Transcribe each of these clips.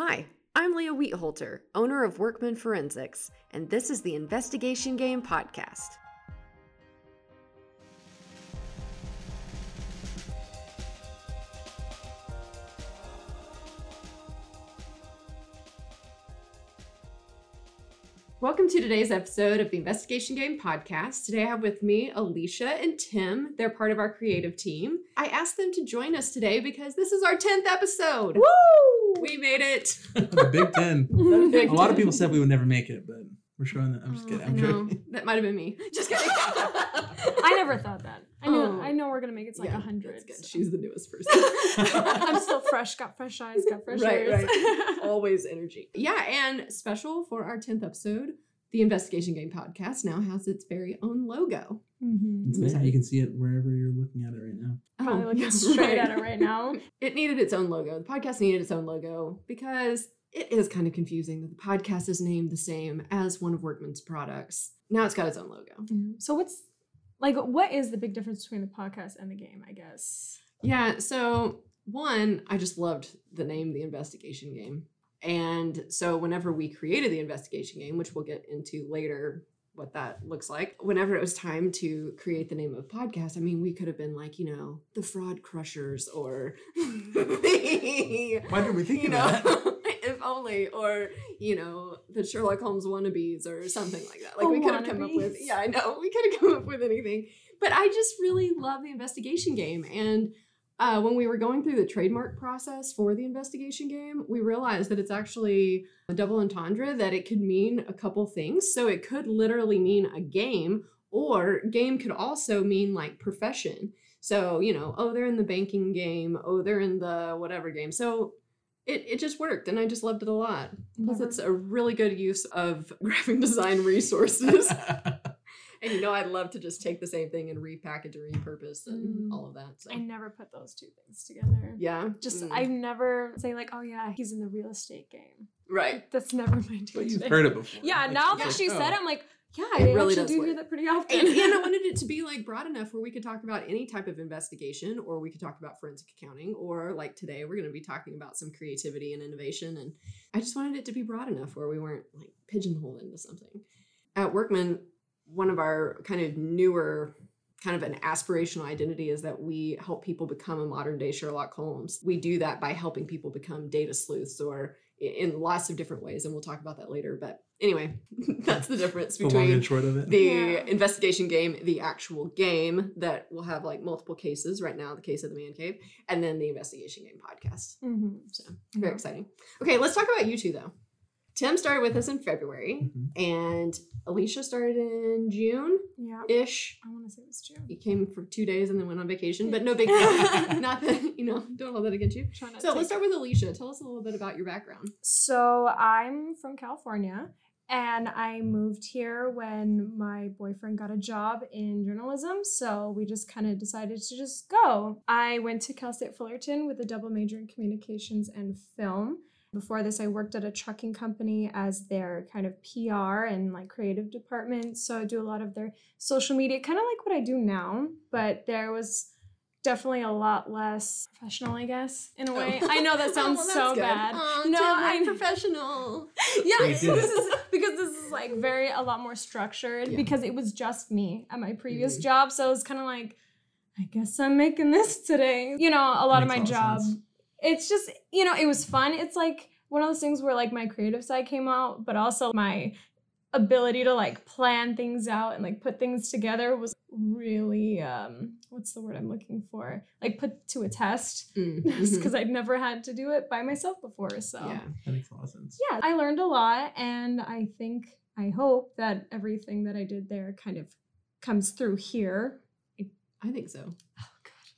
Hi, I'm Leah Wheatholter, owner of Workman Forensics, and this is the Investigation Game Podcast. Welcome to today's episode of the Investigation Game Podcast. Today I have with me Alycia and Tim. They're part of our creative team. I asked them to join us today because this is our 10th episode. Woo! We made it. the Big Ten. The Big A lot of people said we would never make it, but we're showing that. I'm just oh, kidding. I I'm know. joking. That might have been me. Just kidding. I never thought that. I know. Oh. I know we're gonna make it to like a Yeah, hundred. So. She's the newest person. I'm still fresh. Got fresh eyes. Got fresh Right, ears. right. Always energy. Yeah, and special for our 10th episode, the Investigation Game Podcast now has its very own logo. Mhm. It's there. You can see it wherever you're looking at it right now. Probably Oh, looking yeah, straight right. at it right now. It needed its own logo. The podcast needed its own logo because it is kind of confusing that the podcast is named the same as one of Workman's products. Now it's got its own logo. So what's like? What is the big difference between the podcast and the game? I guess. Yeah, so one, I just loved the name The Investigation Game. And so whenever we created the investigation game, which we'll get into later what that looks like, whenever it was time to create the name of podcast, I mean, we could have been like, you know, the fraud crushers or the, Why did we think you of know, that? if only, or, you know, the Sherlock Holmes wannabes or something like that. Like Oh, we could have come up with, yeah, I know, we could have come up with anything. But I just really love the investigation game. And uh, when we were going through the trademark process for the investigation game, we realized that it's actually a double entendre, that it could mean a couple things. So it could literally mean a game, or game could also mean like profession. So, you know, oh, they're in the banking game, oh, they're in the whatever game. So it, it just worked, and I just loved it a lot. Plus, Never- it's a really good use of graphic design resources. and you know, I'd love to just take the same thing and repackage and repurpose and Mm. all of that. So, I never put those two things together. yeah. Just Mm. I never say like, oh yeah, he's in the real estate game. Right. That's never my but you've heard it before. Yeah, Like, now that like, she said oh. it, I'm like, yeah, It I really actually does do work. hear that pretty often. And, and I wanted it to be like broad enough where we could talk about any type of investigation, or we could talk about forensic accounting, or like today we're going to be talking about some creativity and innovation. And I just wanted it to be broad enough where we weren't like pigeonholed into something. At Workman, one of our kind of newer kind of an aspirational identity is that we help people become a modern day Sherlock Holmes. We do that by helping people become data sleuths or in lots of different ways and we'll talk about that later but anyway that's the difference the long between and short of it. the Yeah. investigation game, the actual game that will have like multiple cases. Right now, the case of the man cave, and then the investigation game podcast. Mhm. So very Yeah. exciting. Okay, let's talk about you two though. Tim started with us in February, Mhm. and Alycia started in June Yeah. ish. I want to say it was June. You came for two days and then went on vacation, but no big deal. Not that you know, don't hold that against you. Trying not So let's take- start with Alycia. Tell us a little bit about your background. So I'm from California and I moved here when my boyfriend got a job in journalism. So we just kind of decided to just go. I went to Cal State Fullerton with a double major in communications and film. Before this, I worked at a trucking company as their kind of PR and like creative department. So I do a lot of their social media, kind of like what I do now, but there was definitely a lot less professional, I guess, in a oh. way. I know that sounds Oh, well, so good. bad. Aw, No, I'm- I'm professional. Yeah, this did it. is because is like very a lot more structured Yeah. because it was just me at my previous Mhm. job. So it was kind of like, I guess I'm making this today. You know, a lot of my job. sense. It's just, you know, it was fun. It's like one of those things where like my creative side came out, but also my ability to like plan things out and like put things together was really um what's the word I'm looking for? Like put to a test Mm, because mhm. I'd never had to do it by myself before. So Yeah. That makes a lot of sense. yeah, I learned a lot, and I think, I hope that everything that I did there kind of comes through here. I think so.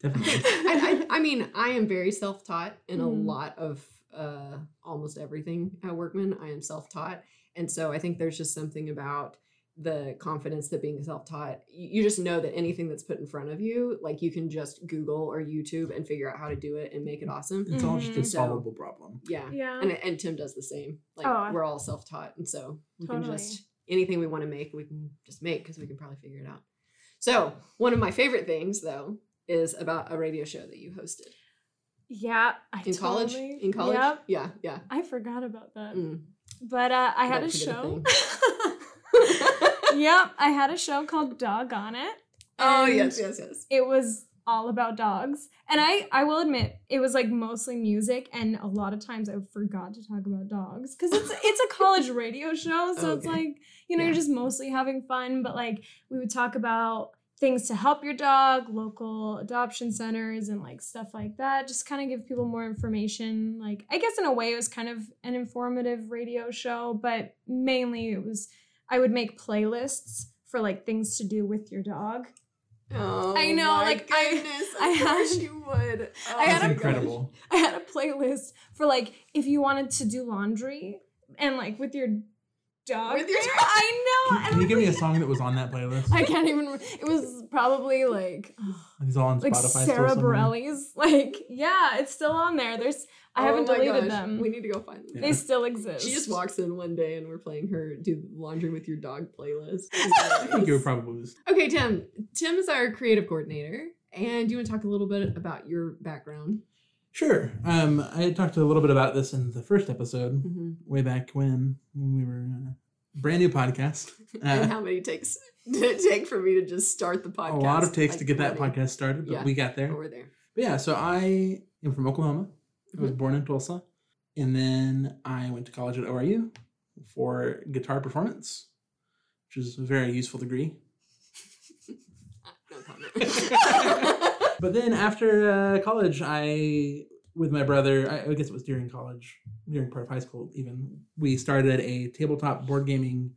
Definitely. I, I, I mean, I am very self taught in a Mhm. lot of uh, almost everything at Workman. I am self taught. And so I think there's just something about the confidence that being self taught, you just know that anything that's put in front of you, like you can just Google or YouTube and figure out how to do it and make it awesome. It's all just a Mhm. So- solvable problem. Yeah. Yeah. And, and Tim does the same. Like Oh. we're all self taught. And so we can just, anything we want to make, we can just make because we can probably figure it out. So one of my favorite things, though, is about a radio show that you hosted. Yeah, I in college. In college, Yep. yeah, yeah. I forgot about that. Mm. But uh, I had a forget a show. yep, I had a show called Dog on It. oh yes, yes, yes. It was all about dogs. And I I will admit, it was like mostly music and a lot of times I forgot to talk about dogs cuz it's it's a college radio show, so it's like, you know, Yeah. you're just mostly having fun, but like we would talk about things to help your dog, local adoption centers and like stuff like that. Just kind of give people more information. Like I guess in a way it was kind of an informative radio show, but mainly it was I would make playlists for like things to do with your dog. Oh, I know, my like, I- goodness, I of course had- you would. Oh, I had That's a- incredible. I had a playlist for like if you wanted to do laundry and like with your dog. With your dog. I know. Can, can you I'm give me a song that was on that playlist? I can't even. It was probably like Are these all on Spotify? still Sara somewhere? Bareilles. Like yeah, it's still on there. There's I Oh haven't my deleted gosh, them. We need to go find them. Yeah. They still exist. She just walks in one day and we're playing her do laundry with your dog playlist. I think it would probably was. okay, Tim. Tim is our creative coordinator, and do you want to talk a little bit about your background? Sure. Um, I talked a little bit about this in the first episode, Mm-hmm. way back when when we were uh, brand new podcast. and Uh, how many takes did it take for me to just start the podcast? a lot of takes like, to get that podcast started, but Yeah. we got there. We're there. But yeah, so I am from Oklahoma. I was born in Tulsa, and then I went to college at ORU for guitar performance, which is a very useful degree. But then after uh, college, I, with my brother, I, I guess it was during college, during part of high school even, we started a tabletop board gaming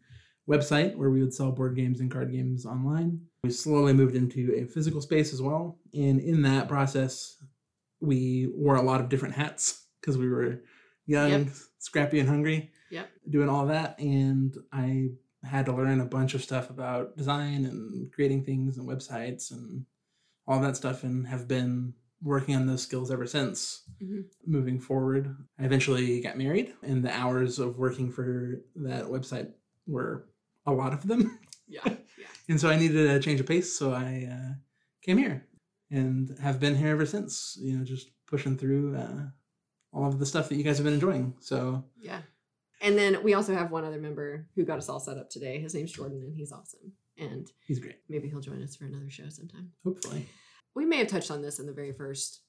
website where we would sell board games and card games online. We slowly moved into a physical space as well. And in that process, we wore a lot of different hats because we were young, Yep. scrappy, and hungry. Yep. Doing all that. And I had to learn a bunch of stuff about design and creating things and websites and all that stuff and have been working on those skills ever since Mhm. moving forward i eventually got married and the hours of working for that website were a lot of them yeah. Yeah. and so i needed a change of pace so i uh, came here and have been here ever since you know just pushing through uh, all of the stuff that you guys have been enjoying so Yeah. And then we also have one other member who got us all set up today. His name's Jordan, and he's awesome. And he's great maybe he'll join us for another show sometime. hopefully We may have touched on this in the very first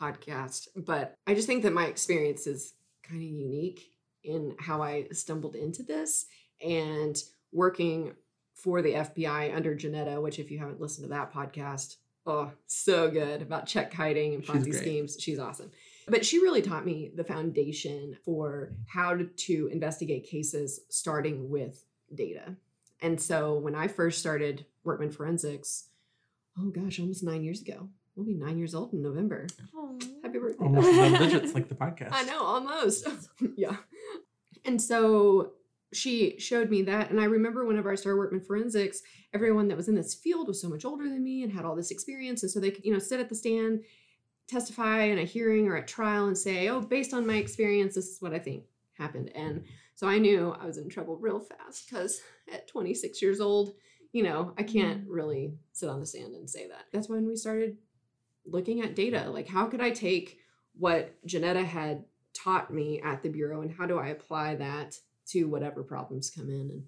podcast, but I just think that my experience is kind of unique in how I stumbled into this and working for the FBI under Janetta, which if you haven't listened to that podcast, oh, so good about check kiting and She's Ponzi great. schemes. She's awesome. But she really taught me the foundation for how to, to investigate cases starting with data. And so when I first started Workman Forensics, oh gosh, almost nine years ago. We'll be nine years old in November. Aw. Happy birthday. almost double digits like the podcast I know, almost. yeah. And so she showed me that. And I remember whenever I started working in forensics, everyone that was in this field was so much older than me and had all this experience. And so they could, you know, sit at the stand, testify in a hearing or at trial and say, oh, based on my experience, this is what I think happened. And so I knew I was in trouble real fast because at 26 years old, you know, I can't mm-hmm. really sit on the stand and say that. That's when we started looking at data. Like, how could I take what Janetta had taught me at the Bureau and how do I apply that to whatever problems come in? And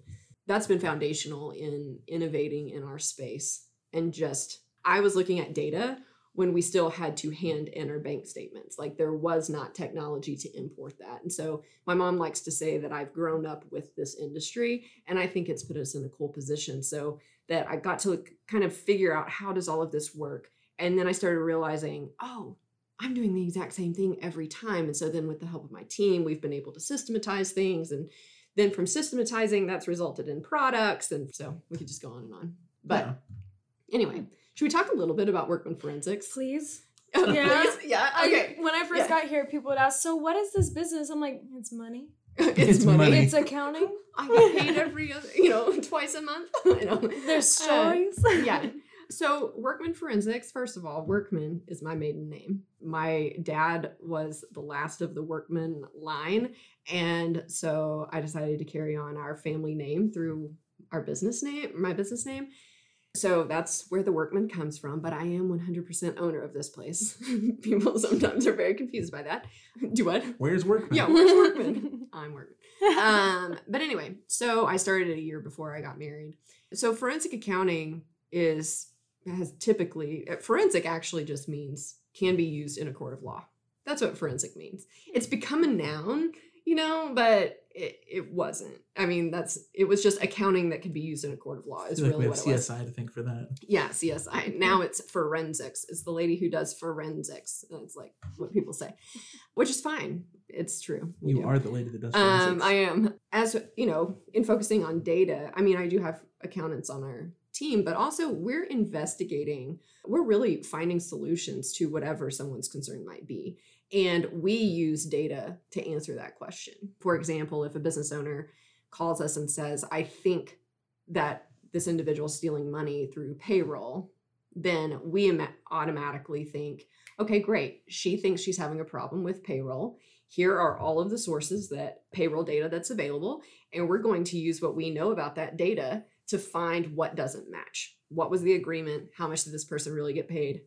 that's been foundational in innovating in our space. And just, I was looking at data when we still had to hand enter bank statements. Like there was not technology to import that. And so my mom likes to say that I've grown up with this industry and I think it's put us in a cool position so that I got to kind of figure out how does all of this work. And then I started realizing, oh, I'm doing the exact same thing every time. And so then with the help of my team, we've been able to systematize things and then from systematizing that's resulted in products and so we could just go on and on. But Yeah. anyway, should we talk a little bit about workman forensics? Please. Oh, Yeah. please? Yeah. I- Okay. when I first Yeah. got here, people would ask, "So what is this business?" I'm like, "It's money. it's, It's money. money. It's accounting. I get paid every other, you know, twice a month. You know. There's Uh, stories." yeah. So, Workman Forensics, first of all, Workman is my maiden name. My dad was the last of the Workman line. And so I decided to carry on our family name through our business name, my business name. So that's where the workman comes from, but I am 100% owner of this place. People sometimes are very confused by that. Do what? Where's Workman? Yeah, where's workman? I'm workman. Um, but anyway, so I started it a year before I got married. So forensic accounting is has typically uh, forensic actually just means can be used in a court of law. That's what forensic means. It's become a noun, you know, but it, it wasn't. I mean, that's it was just accounting that could be used in a court of law. Is feel like really we have what it was. CSI to think for that. Yeah, CSI. Now it's forensics. It's the lady who does forensics. That's like what people say, which is fine. It's true. You are the lady that does Um. I am. As you know, in focusing on data, I mean, I do have accountants on our team, but also we're investigating, we're really finding solutions to whatever someone's concern might be. And we use data to answer that question. For example, if a business owner calls us and says, I think that this individual is stealing money through payroll, then we automatically think, okay, great. She thinks she's having a problem with payroll here are all of the sources that payroll data that's available and we're going to use what we know about that data to find what doesn't match what was the agreement how much did this person really get paid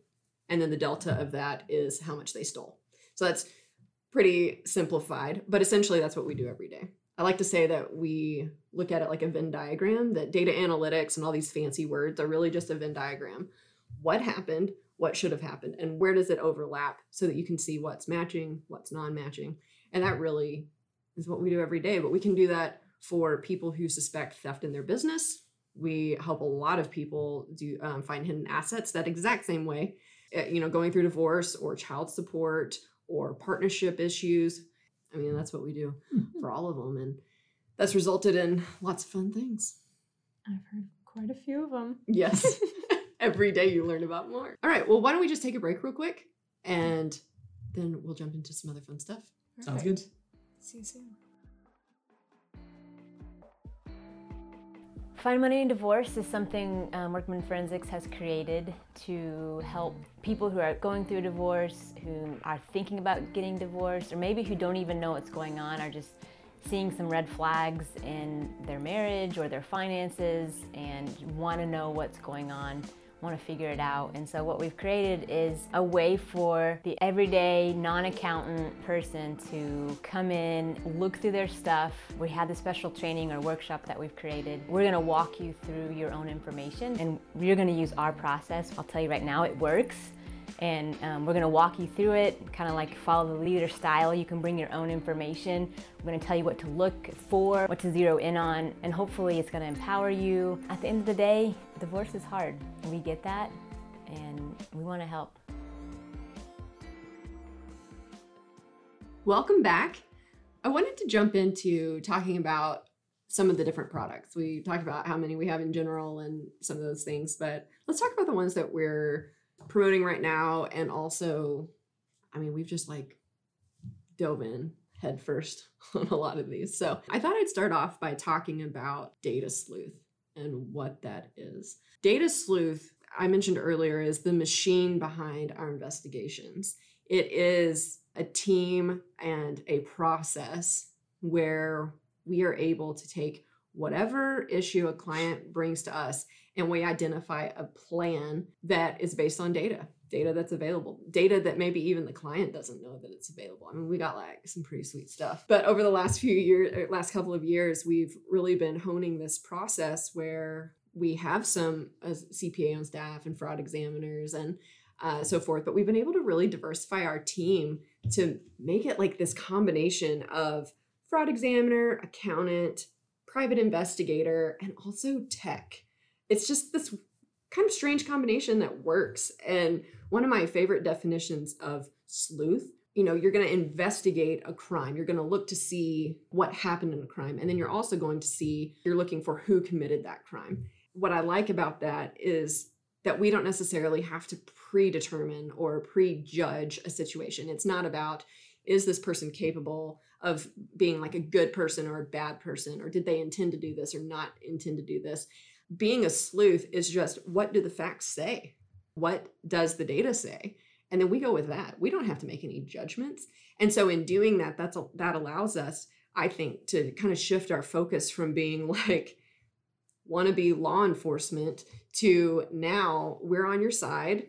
and then the delta of that is how much they stole so that's pretty simplified but essentially that's what we do every day i like to say that we look at it like a venn diagram that data analytics and all these fancy words are really just a venn diagram what happened what should have happened and where does it overlap so that you can see what's matching, what's non matching. And that really is what we do every day. But we can do that for people who suspect theft in their business. We help a lot of people do um, find hidden assets that exact same way, Uh, you know, going through divorce or child support or partnership issues. I mean, that's what we do for all of them. And that's resulted in lots of fun things. I've heard quite a few of them. Yes. Every day you learn about more. All right. Well, why don't we just take a break real quick and then we'll jump into some other fun stuff. Sounds good. See you soon. Find Money in Divorce is something um, Workman Forensics has created to help people who are going through a divorce, who are thinking about getting divorced, or maybe who don't even know what's going on, are just seeing some red flags in their marriage or their finances and want to know what's going on want to figure it out. And so what we've created is a way for the everyday non-accountant person to come in, look through their stuff. We have the special training or workshop that we've created. We're going to walk you through your own information and you're going to use our process. I'll tell you right now, it works. And um, we're gonna walk you through it, kind of like follow the leader style. You can bring your own information. We're gonna tell you what to look for, what to zero in on, and hopefully it's gonna empower you. At the end of the day, divorce is hard. We get that, and we wanna help. Welcome back. I wanted to jump into talking about some of the different products. We talked about how many we have in general and some of those things, but let's talk about the ones that we're promoting right now and also I mean, we've just like dove in head first on a lot of these. So I thought I'd start off by talking about data sleuth and what that is. Data sleuth, I mentioned earlier, is the machine behind our investigations. It is a team and a process where we are able to take whatever issue a client brings to us and we identify a plan that is based on data data that's available data that maybe even the client doesn't know that it's available. I mean we got like some pretty sweet stuff. But over the last few years last couple of years we've really been honing this process where we have some uh, cpa on staff and fraud examiners and uh, so forth but we've been able to really diversify our team to make it like this combination of fraud examiner accountant private investigator and also tech it's just this kind of strange combination that works. And one of my favorite definitions of sleuth, you know, you're going to investigate a crime. You're going to look to see what happened in a crime. And then you're also going to see, you're looking for who committed that crime. What I like about that is that we don't necessarily have to predetermine or prejudge a situation. It's not about, is this person capable of being like a good person or a bad person? Or did they intend to do this or not intend to do this? being a sleuth is just what do the facts say? What does the data say? And then we go with that. We don't have to make any judgments. And so in doing that, that's a, that allows us, I think, to kind of shift our focus from being like want to be law enforcement to now we're on your side,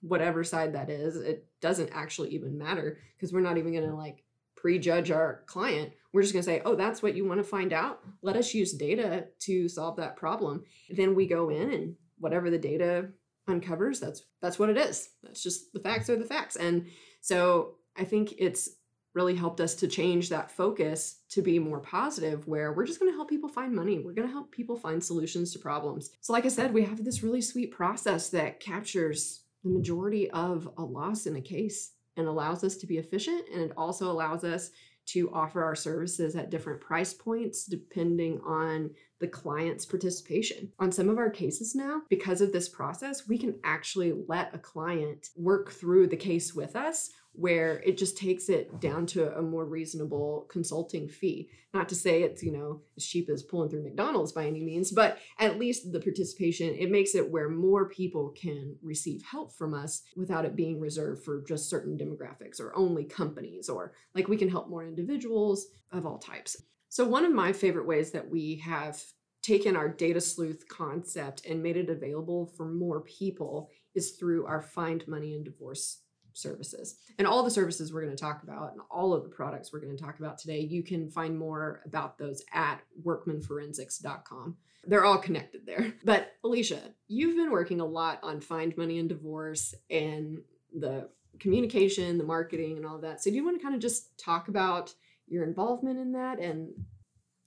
whatever side that is. It doesn't actually even matter because we're not even going to like prejudge our client. We're just going to say, oh, that's what you want to find out. Let us use data to solve that problem. then we go in and whatever the data uncovers, that's that's what it is. That's just the facts are the facts. And so I think it's really helped us to change that focus to be more positive where we're just going to help people find money we're going to help people find solutions to problems so like i said we have this really sweet process that captures the majority of a loss in a case and allows us to be efficient and it also allows us to offer our services at different price points depending on the client's participation. On some of our cases now, because of this process, we can actually let a client work through the case with us where it just takes it down to a more reasonable consulting fee. Not to say it's, you know, as cheap as pulling through McDonald's by any means, but at least the participation, it makes it where more people can receive help from us without it being reserved for just certain demographics or only companies or like we can help more individuals of all types. So one of my favorite ways that we have taken our data sleuth concept and made it available for more people is through our find money in divorce services. And all the services we're going to talk about and all of the products we're going to talk about today, you can find more about those at workmanforensics.com. They're all connected there. But Alycia, you've been working a lot on find money in divorce and the communication, the marketing, and all that. So, do you want to kind of just talk about your involvement in that? And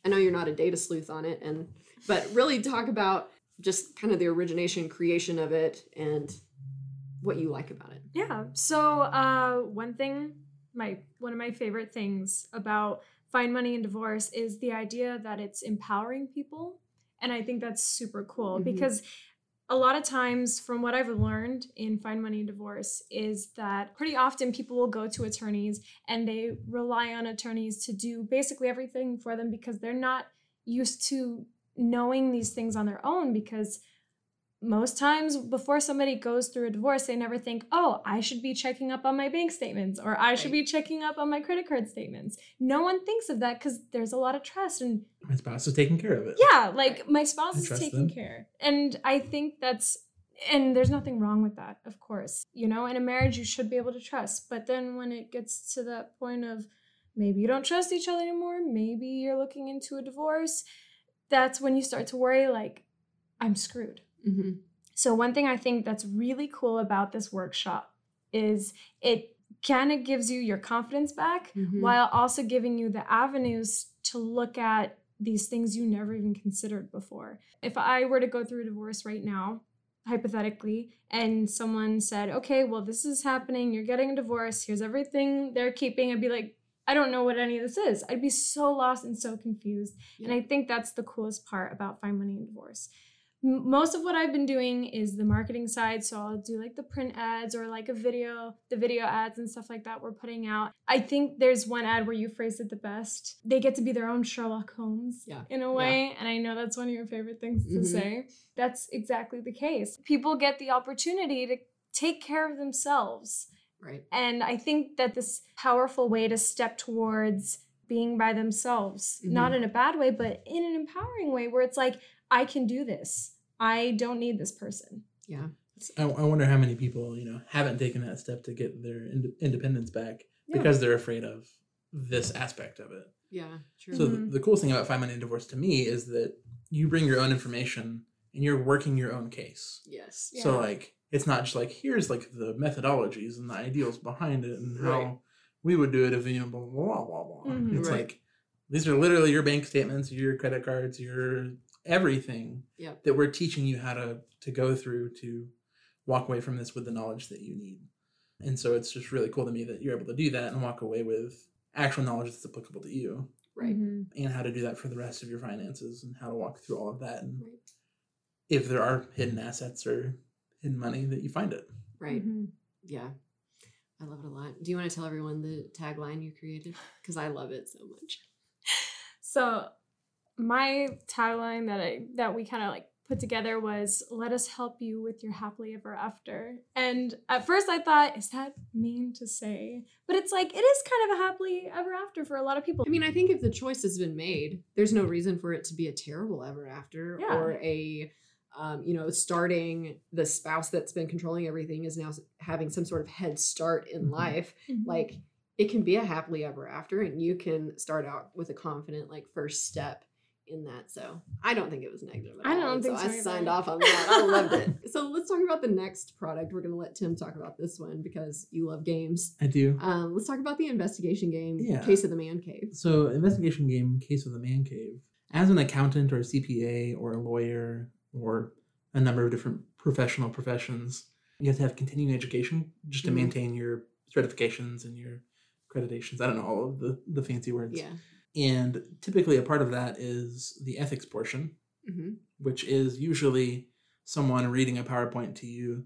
I know you're not a data sleuth on it, and but really talk about just kind of the origination, creation of it, and what you like about it. Yeah. So uh, one thing, my one of my favorite things about Find Money in Divorce is the idea that it's empowering people, and I think that's super cool mm-hmm. because a lot of times from what i've learned in find money in divorce is that pretty often people will go to attorneys and they rely on attorneys to do basically everything for them because they're not used to knowing these things on their own because most times before somebody goes through a divorce, they never think, oh, I should be checking up on my bank statements or I should be checking up on my credit card statements. No one thinks of that because there's a lot of trust and my spouse is taking care of it. Yeah, like my spouse is taking them. care. And I think that's and there's nothing wrong with that, of course. You know, in a marriage you should be able to trust. But then when it gets to that point of maybe you don't trust each other anymore, maybe you're looking into a divorce, that's when you start to worry like I'm screwed Mm-hmm. So, one thing I think that's really cool about this workshop is it kind of gives you your confidence back mm-hmm. while also giving you the avenues to look at these things you never even considered before. If I were to go through a divorce right now, hypothetically, and someone said, okay, well, this is happening, you're getting a divorce, here's everything they're keeping, I'd be like, I don't know what any of this is. I'd be so lost and so confused. Yeah. And I think that's the coolest part about Find Money in Divorce most of what I've been doing is the marketing side. So I'll do like the print ads or like a video, the video ads and stuff like that we're putting out. I think there's one ad where you phrased it the best. They get to be their own Sherlock Holmes yeah. in a way. Yeah. And I know that's one of your favorite things to mm-hmm. say. That's exactly the case. People get the opportunity to take care of themselves. Right. And I think that this powerful way to step towards being by themselves, mm-hmm. not in a bad way, but in an empowering way where it's like, I can do this. I don't need this person. Yeah. I, I wonder how many people, you know, haven't taken that step to get their ind- independence back yeah. because they're afraid of this aspect of it. Yeah, true. So mm-hmm. the, the coolest thing about Find Money in Divorce to me is that you bring your own information and you're working your own case. Yes. Yeah. So like it's not just like here's like the methodologies and the ideals behind it and how right. we would do it if you know blah blah blah blah. Mm-hmm. It's right. like these are literally your bank statements, your credit cards, your everything yep. that we're teaching you how to to go through to walk away from this with the knowledge that you need. And so it's just really cool to me that you're able to do that and walk away with actual knowledge that's applicable to you. Right. Mm-hmm. And how to do that for the rest of your finances and how to walk through all of that. And right. if there are hidden assets or hidden money, that you find it. Right. Mm-hmm. Yeah. I love it a lot. Do you want to tell everyone the tagline you created? Because I love it so much. So my tagline that I that we kind of like put together was let us help you with your happily ever after. And at first I thought, is that mean to say? But it's like, it is kind of a happily ever after for a lot of people. I mean, I think if the choice has been made, there's no reason for it to be a terrible ever after Yeah. or a, um, you know, starting the spouse that's been controlling everything is now having some sort of head start in Mhm. life. Mhm. Like it can be a happily ever after, and you can start out with a confident like first step in that. So I don't think it was negative. At I don't and think so. so I either. signed off on that. I loved it. So let's talk about the next product. We're gonna let Tim talk about this one because you love games. I do. Um, let's talk about the investigation game, Yeah. Case of the Man Cave. So, investigation game, Case of the Man Cave. As an accountant or a CPA or a lawyer or a number of different professional professions, you have to have continuing education just to Mhm. maintain your certifications and your accreditations. I don't know all of the, the fancy words. Yeah. And typically, a part of that is the ethics portion, hmm which is usually someone reading a PowerPoint to you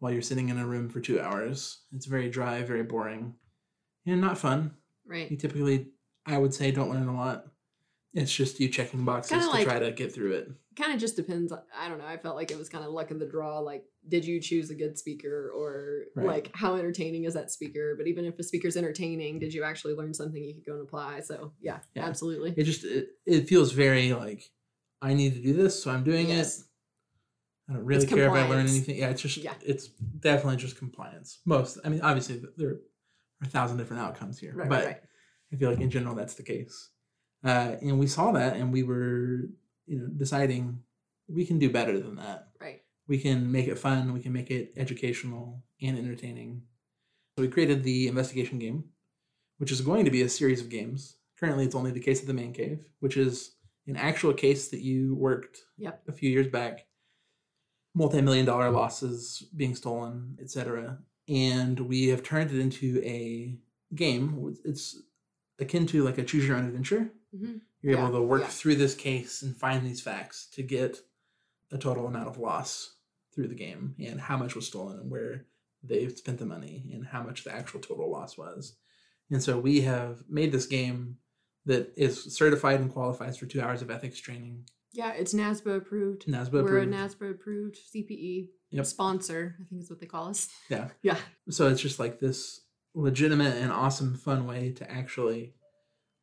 while you're sitting in a room for two hours. It's very dry, very boring, and not fun. Right. You typically, I would say, don't learn a lot. It's just you checking boxes Kinda to like- try to get through it. Kind of just depends. I don't know. I felt like it was kind of luck of the draw. Like, did you choose a good speaker or Right. like how entertaining is that speaker? But even if a speaker's entertaining, did you actually learn something you could go and apply? So yeah, Yeah. absolutely. It just it, it feels very like I need to do this, so I'm doing Yes. it. I don't really It's care if I learn anything. Yeah, it's just Yeah. it's definitely just compliance. Most, I mean, obviously there are a thousand different outcomes here, Right, but right. I feel like in general that's the case. Uh, and we saw that, and we were, you know, deciding we can do better than that. Right. We can make it fun. We can make it educational and entertaining. So we created the investigation game, which is going to be a series of games. Currently, it's only the case of the man cave, which is an actual case that you worked Yep. a few years back. Multi-million dollar losses being stolen, etc. And we have turned it into a game. It's akin to like a choose your own adventure. Mhm. You're Yeah, able to work yeah. through this case and find these facts to get a total amount of loss through the game and how much was stolen and where they spent the money and how much the actual total loss was. And so we have made this game that is certified and qualifies for two hours of ethics training. Yeah, it's NASBA approved. NASBA We're a approved. NASBA approved CPE Yep. sponsor. I think is what they call us. Yeah. Yeah. So it's just like this legitimate and awesome fun way to actually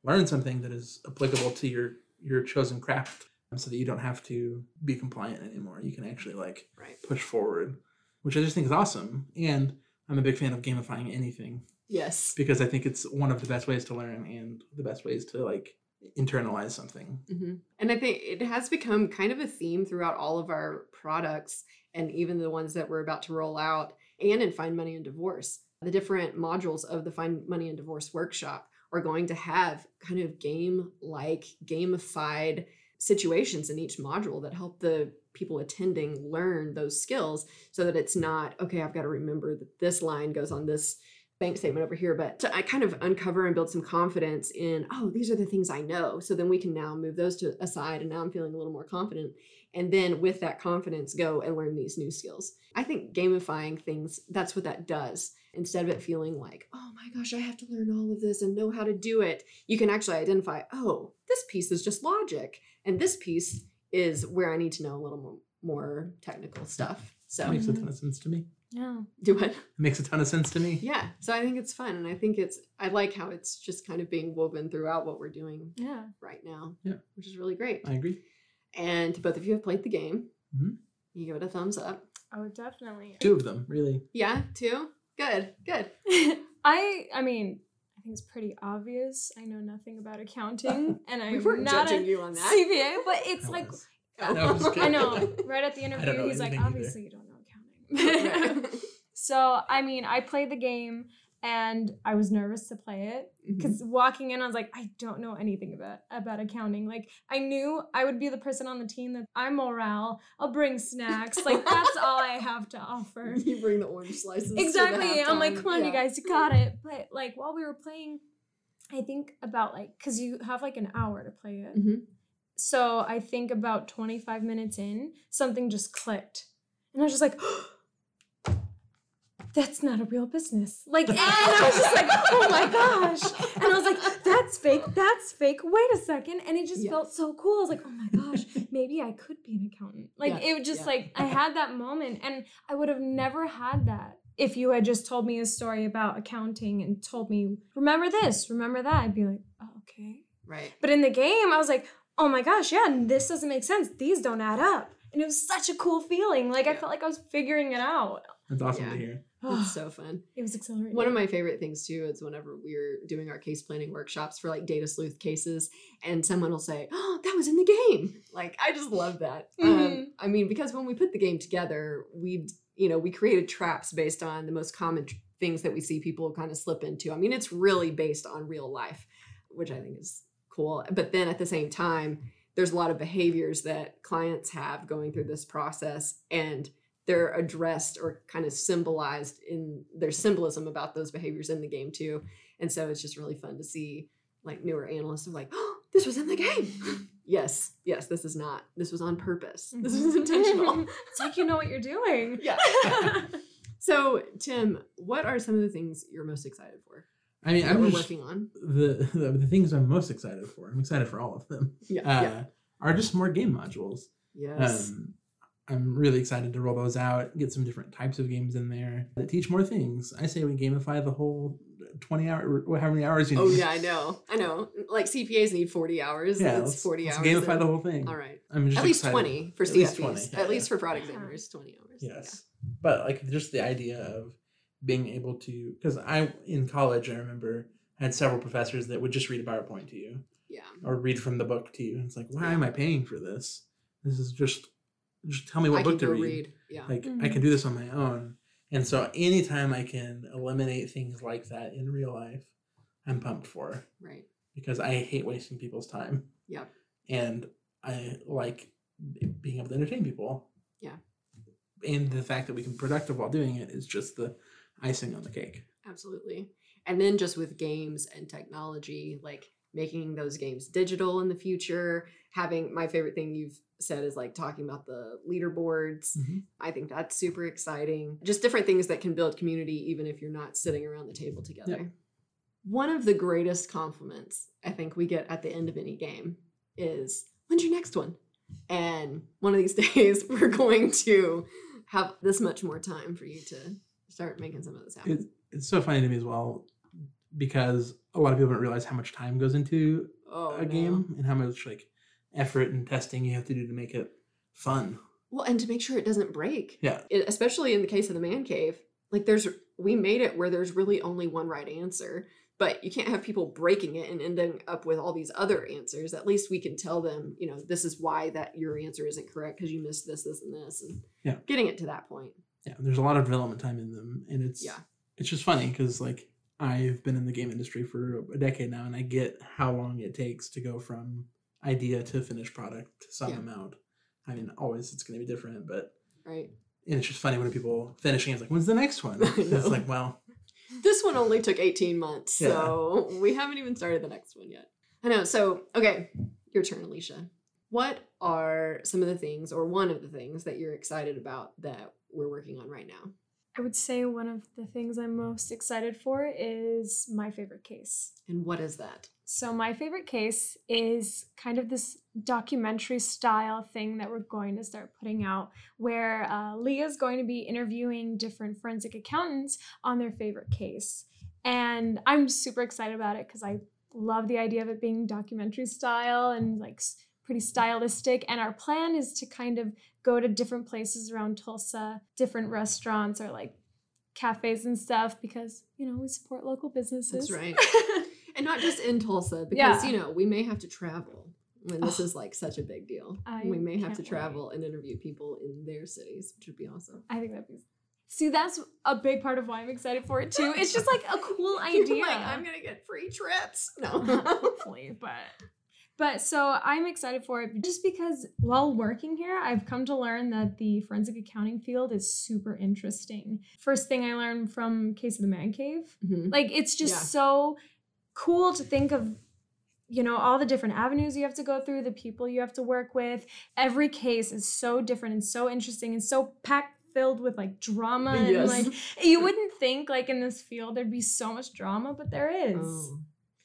learn something that is applicable to your your chosen craft so that you don't have to be compliant anymore. You can actually like Right. push forward, which I just think is awesome. And I'm a big fan of gamifying anything Yes. because I think it's one of the best ways to learn and the best ways to like internalize something. hmm And I think it has become kind of a theme throughout all of our products and even the ones that we're about to roll out and in Find Money in Divorce. The different modules of the Find Money in Divorce workshop are going to have kind of game like, gamified situations in each module that help the people attending learn those skills so that it's not, okay, I've got to remember that this line goes on this bank statement over here, but to I kind of uncover and build some confidence in, oh, these are the things I know. So then we can now move those to aside and now I'm feeling a little more confident. And then with that confidence, go and learn these new skills. I think gamifying things, that's what that does. Instead of it feeling like, oh my gosh, I have to learn all of this and know how to do it, you can actually identify, oh, this piece is just logic. And this piece is where I need to know a little more, more technical stuff. So It makes a ton mm-hmm. of sense to me. Yeah. do it. It makes a ton of sense to me. Yeah. So I think it's fun. And I think it's, I like how it's just kind of being woven throughout what we're doing Yeah. right now, Yeah. which is really great. I agree. And both of you have played the game. Mhm. You give it a thumbs up. Oh, definitely. Two of them, really. Yeah, two. Good, good. I I mean, I think it's pretty obvious. I know nothing about accounting, and we I'm weren't judging a you on that. CPA. But it's I like was. Oh. No, I'm just I kidding. know. Right at the interview, he's like, anything either. obviously you don't know accounting. so I mean, I played the game, and I was nervous to play it because walking in, I was like, I don't know anything about about accounting. Like I knew I would be the person on the team that I'm morale. I'll bring snacks. Like that's all I have to offer. you bring the orange slices. Exactly. I'm like, come on, you guys, you got it. But like while we were playing, I think about like because you have like an hour to play it. Mhm. So I think about 25 minutes in, something just clicked. And I was just like, that's not a real business. Like, and I was just like, oh my gosh. And I was like, that's fake. That's fake. Wait a second. And it just Yes. felt so cool. I was like, oh my gosh, maybe I could be an accountant. Like, Yeah, it was just yeah. like, I had that moment and I would have never had that. If you had just told me a story about accounting and told me, remember this, remember that, I'd be like, oh, okay. Right. But in the game, I was like, oh my gosh, yeah, this doesn't make sense. These don't add up. And it was such a cool feeling. Like, I felt like I was figuring it out. That's awesome Yeah. to hear. It's so fun. It was exhilarating. One of my favorite things too is whenever we're doing our case planning workshops for like data sleuth cases, and someone will say, "Oh, that was in the game." Like I just love that. Mhm. Um, I mean, because when we put the game together, we you know we created traps based on the most common tr- things that we see people kind of slip into. I mean, it's really based on real life, which I think is cool. But then at the same time, there's a lot of behaviors that clients have going through this process and they're addressed or kind of symbolized in their symbolism about those behaviors in the game too. And so it's just really fun to see like newer analysts are like, oh, this was in the game. yes, yes, this is not. This was on purpose. This was intentional. it's like you know what you're doing. yeah. so, Tim, what are some of the things you're most excited for I mean, I'm just, working on? the, the the things I'm most excited for. I'm excited for all of them. Yeah. Uh, yeah. Are just more game modules. Yes. Um, I'm really excited to roll those out, get some different types of games in there that teach more things. I say we gamify the whole 20 hour, or how many hours you oh, need. oh yeah, I know. I know. Like CPAs need 40 hours. Yeah, it's let's, 40 let's hours. gamify of- the whole thing. All right. I'm just At least excited. 20 for At CFPs. least 20, At yeah, least yeah. for product Yeah. examiners, 20 hours. Yes. But like just the idea of being able to, because I, in college, I remember I had several professors that would just read a PowerPoint to you Yeah. or read from the book to you. And it's like, why am I paying for this? This is just, just tell me what I book can to read. read. Yeah. Like I Mhm. can do this on my own. And so anytime I can eliminate things like that in real life, I'm pumped for right. because I hate wasting people's time. Yeah. And I like being able to entertain people. Yeah. And the fact that we can be productive while doing it is just the icing on the cake. Absolutely. And then just with games and technology, like making those games digital in the future, having my favorite thing you've said is like talking about the leaderboards. Mhm. I think that's super exciting. Just different things that can build community even if you're not sitting around the table together. One of the greatest compliments I think we get at the end of any game is when's your next one? And one of these days we're going to have this much more time for you to start making some of this happen. It's, it's so funny to me as well because a lot of people don't realize how much time goes into oh, a no. game and how much like effort and testing you have to do to make it fun. Well, and to make sure it doesn't break. Yeah. It- especially in the case of the man cave. Like there's we made it where there's really only one right answer, but you can't have people breaking it and ending up with all these other answers. At least we can tell them, you know, this is why that your answer isn't correct because you missed this, this, and this, and Yeah. getting it to that point. Yeah, there's a lot of development time in them, and it's Yeah. it's just funny because like I've been in the game industry for a decade now, and I get how long it takes to go from idea to finished product to some Yeah. amount. I mean, always it's going to be different, but Right. and it's just funny when people finishing. It's like, when's the next one? It's like, well, This one only took 18 months, Yeah. so we haven't even started the next one yet. I know. So, okay, your turn, Alycia. What are some of the things, or one of the things, that you're excited about that we're working on right now? I would say one of the things I'm most excited for is my favorite case. And what is that? So, my favorite case is kind of this documentary style thing that we're going to start putting out, where uh, Leah's going to be interviewing different forensic accountants on their favorite case. And I'm super excited about it because I love the idea of it being documentary style and like pretty stylistic. And our plan is to kind of go to different places around Tulsa, different restaurants or like cafes and stuff because, you know, we support local businesses. That's right. and not just in Tulsa, because Yeah. you know we may have to travel when this Oh. is like such a big deal. I we may have to wait. travel and interview people in their cities, which would be awesome. I think that'd be. See, that's a big part of why I'm excited for it too. It's just like a cool idea. like, I'm gonna get free trips. No. Hopefully, but but so I'm excited for it just because while working here, I've come to learn that the forensic accounting field is super interesting. First thing I learned from Case of the Man Cave, Mhm. like it's just Yeah. so cool to think of you know all the different avenues you have to go through the people you have to work with every case is so different and so interesting and so packed filled with like drama and like you wouldn't think like in this field there'd be so much drama, but there is. Oh.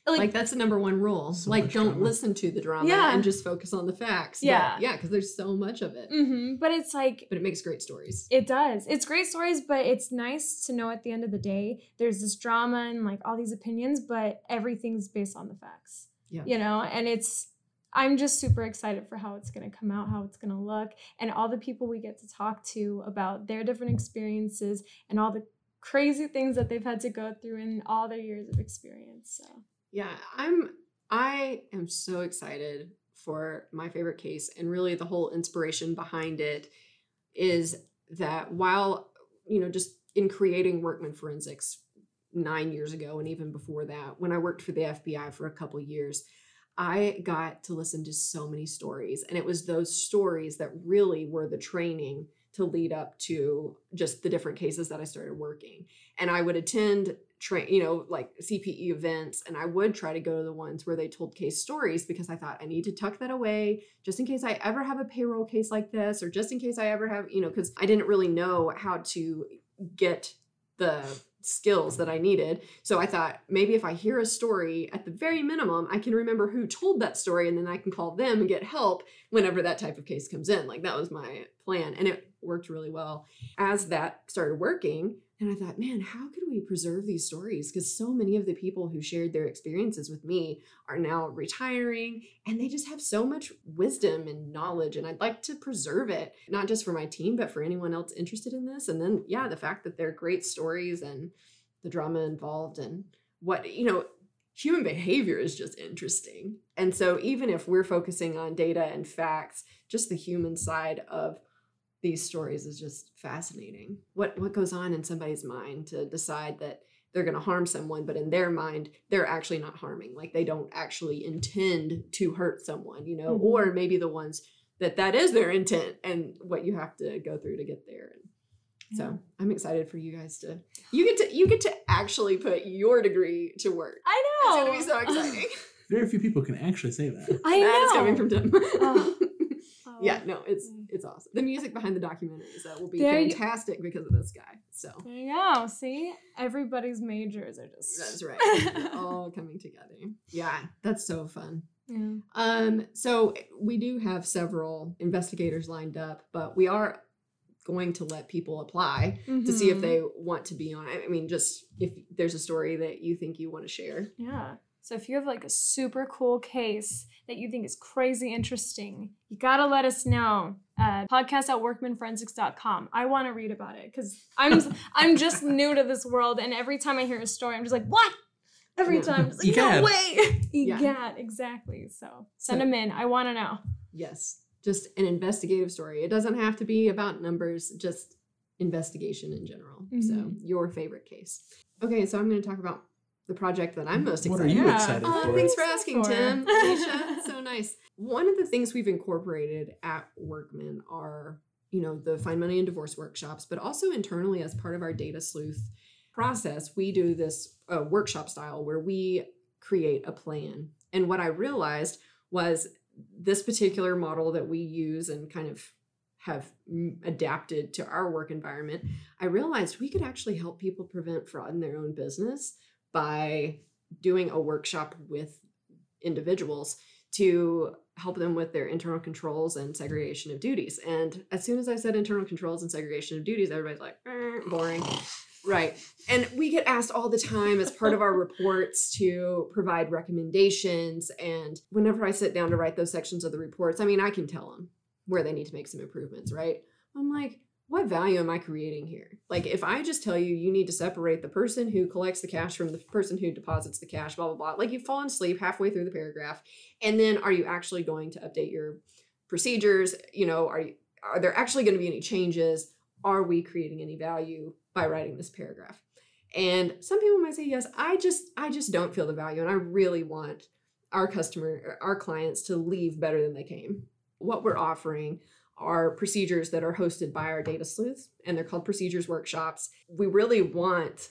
Like, Like, that's the number one rule. So like don't drama. listen to the drama Yeah. and just focus on the facts. But, Yeah. yeah, because there's so much of it. mhm, but it's like But it makes great stories. It does. It's great stories, but it's nice to know at the end of the day there's this drama and like all these opinions, but everything's based on the facts. Yeah. You know, and it's I'm just super excited for how it's going to come out, how it's going to look, and all the people we get to talk to about their different experiences and all the crazy things that they've had to go through in all their years of experience. So, Yeah, I'm I am so excited for my favorite case and really the whole inspiration behind it is that while you know just in creating workman forensics 9 years ago and even before that when I worked for the FBI for a couple years I got to listen to so many stories and it was those stories that really were the training to lead up to just the different cases that I started working. And I would attend train, you know, like CPE events, and I would try to go to the ones where they told case stories because I thought I need to tuck that away just in case I ever have a payroll case like this, or just in case I ever have, you know, because I didn't really know how to get the skills that I needed. So I thought maybe if I hear a story, at the very minimum, I can remember who told that story, and then I can call them and get help whenever that type of case comes in. Like that was my plan, and it worked really well. As that started working, and I thought, man, how could we preserve these stories? Because so many of the people who shared their experiences with me are now retiring and they just have so much wisdom and knowledge. And I'd like to preserve it, not just for my team, but for anyone else interested in this. And then, yeah, the fact that they're great stories and the drama involved and what, you know, human behavior is just interesting. And so, even if we're focusing on data and facts, just the human side of these stories is just fascinating. What what goes on in somebody's mind to decide that they're going to harm someone, but in their mind they're actually not harming. Like they don't actually intend to hurt someone, you know, Mhm. or maybe the ones that that is their intent and what you have to go through to get there. And Yeah. so I'm excited for you guys to you get to you get to actually put your degree to work. I know It's going to be so exciting. Very few people can actually say that. I know. That's coming from Tim. Oh. Yeah, no, it's it's awesome. The music behind the documentaries that will be There you- fantastic because of this guy. So There you go. See, everybody's majors are just. that's right, all coming together. Yeah, that's so fun. yeah. Um, so we do have several investigators lined up, but we are going to let people apply to see if Mhm. they want to be on. I mean, just if there's a story that you think you want to share. Yeah. So if you have like a super cool case that you think is crazy interesting, you gotta let us know at podcast at workmanforensics.com. I want to read about it because I'm I'm just new to this world, and every time I hear a story, I'm just like, what? Every time, I'm like, Egad. no way. Yeah. Egad, exactly. So send So- them in. I want to know. Yes, just an investigative story. It doesn't have to be about numbers, just investigation in general. So, Mhm. your favorite case. Okay, so I'm going to talk about the project that I'm most excited. What are excited you about. excited Oh, for? thanks for asking, for- Tim. Alycia, so nice. One of the things we've incorporated at Workman are, you know, the find money in divorce workshops, but also internally as part of our data sleuth process, we do this uh, workshop style where we create a plan. And what I realized was this particular model that we use and kind of have mm, adapted to our work environment, I realized we could actually help people prevent fraud in their own business by doing a workshop with individuals to help them with their internal controls and segregation of duties. And as soon as I said internal controls and segregation of duties, everybody's like, "Eh, boring. Right. And we get asked all the time as part of our reports to provide recommendations. And whenever I sit down to write those sections of the reports, I mean, I can tell them where they need to make some improvements, right? I'm like, what value am I creating here? Like, if I just tell you you need to separate the person who collects the cash from the person who deposits the cash, blah, blah, blah, like you've fallen asleep halfway through the paragraph. And then are you actually going to update your procedures? You know, are you, are there actually going to be any changes? Are we creating any value by writing this paragraph? And some people might say yes. I just I just don't feel the value, and I really want our customer, our clients, to leave better than they came. What we're offering are procedures that are hosted by our data sleuths, and they're called procedures workshops. We really want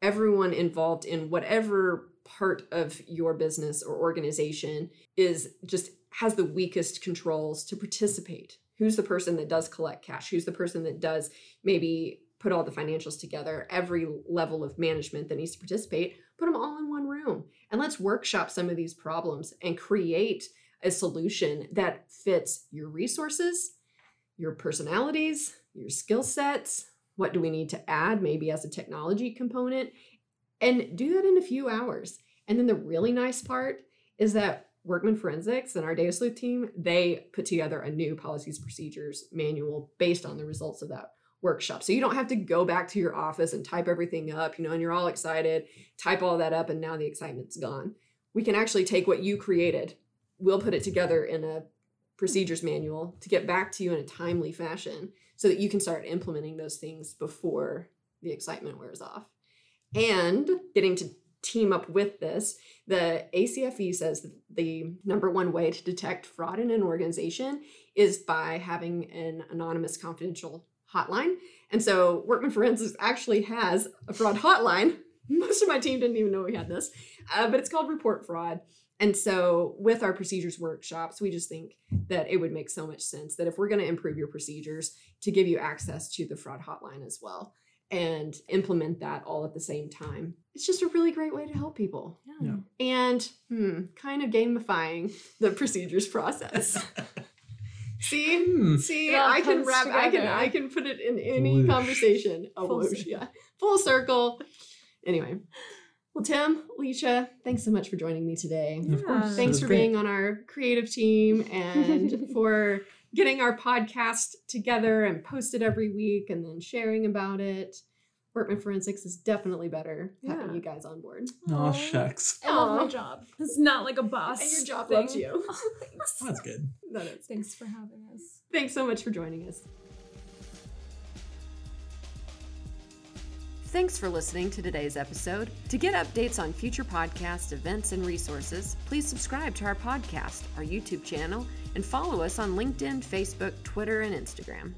everyone involved in whatever part of your business or organization is just has the weakest controls to participate Who's the person that does collect cash? Who's the person that does maybe put all the financials together? Every level of management that needs to participate, put them all in one room. And let's workshop some of these problems and create a solution that fits your resources, your personalities, your skill sets. What do we need to add, maybe as a technology component? And do that in a few hours. And then the really nice part is that Workman Forensics and our data sleuth team, they put together a new policies procedures manual based on the results of that workshop. So you don't have to go back to your office and type everything up, you know, and you're all excited, type all that up, and now the excitement's gone. We can actually take what you created, we'll put it together in a procedures manual to get back to you in a timely fashion so that you can start implementing those things before the excitement wears off. And getting to team up with this, the ACFE says the number one way to detect fraud in an organization is by having an anonymous confidential hotline. And so Workman Forensics actually has a fraud hotline. Most of my team didn't even know we had this, uh, but it's called Report Fraud. And so, with our procedures workshops, we just think that it would make so much sense that if we're going to improve your procedures, to give you access to the fraud hotline as well and implement that all at the same time. It's just a really great way to help people. Yeah. And hmm, kind of gamifying the procedures process. See, Hmm. see, I can comes wrap. I can. I can put it in any Whoosh. conversation. A Full whoosh, yeah, full circle. Anyway, well, Tim, Alycia, thanks so much for joining me today. Of course. Yeah. Thanks for great. being on our creative team and for getting our podcast together and posted every week and then sharing about it. Workman Forensics is definitely better having you guys on board. Oh Aw. shucks. I love Aw. my job. It's not like a boss. And your job thing. loves you. Thanks. That's good. That is. Thanks for having us. Thanks so much for joining us. Thanks for listening to today's episode. To get updates on future podcasts, events, and resources, please subscribe to our podcast, our YouTube channel, and follow us on LinkedIn, Facebook, Twitter, and Instagram.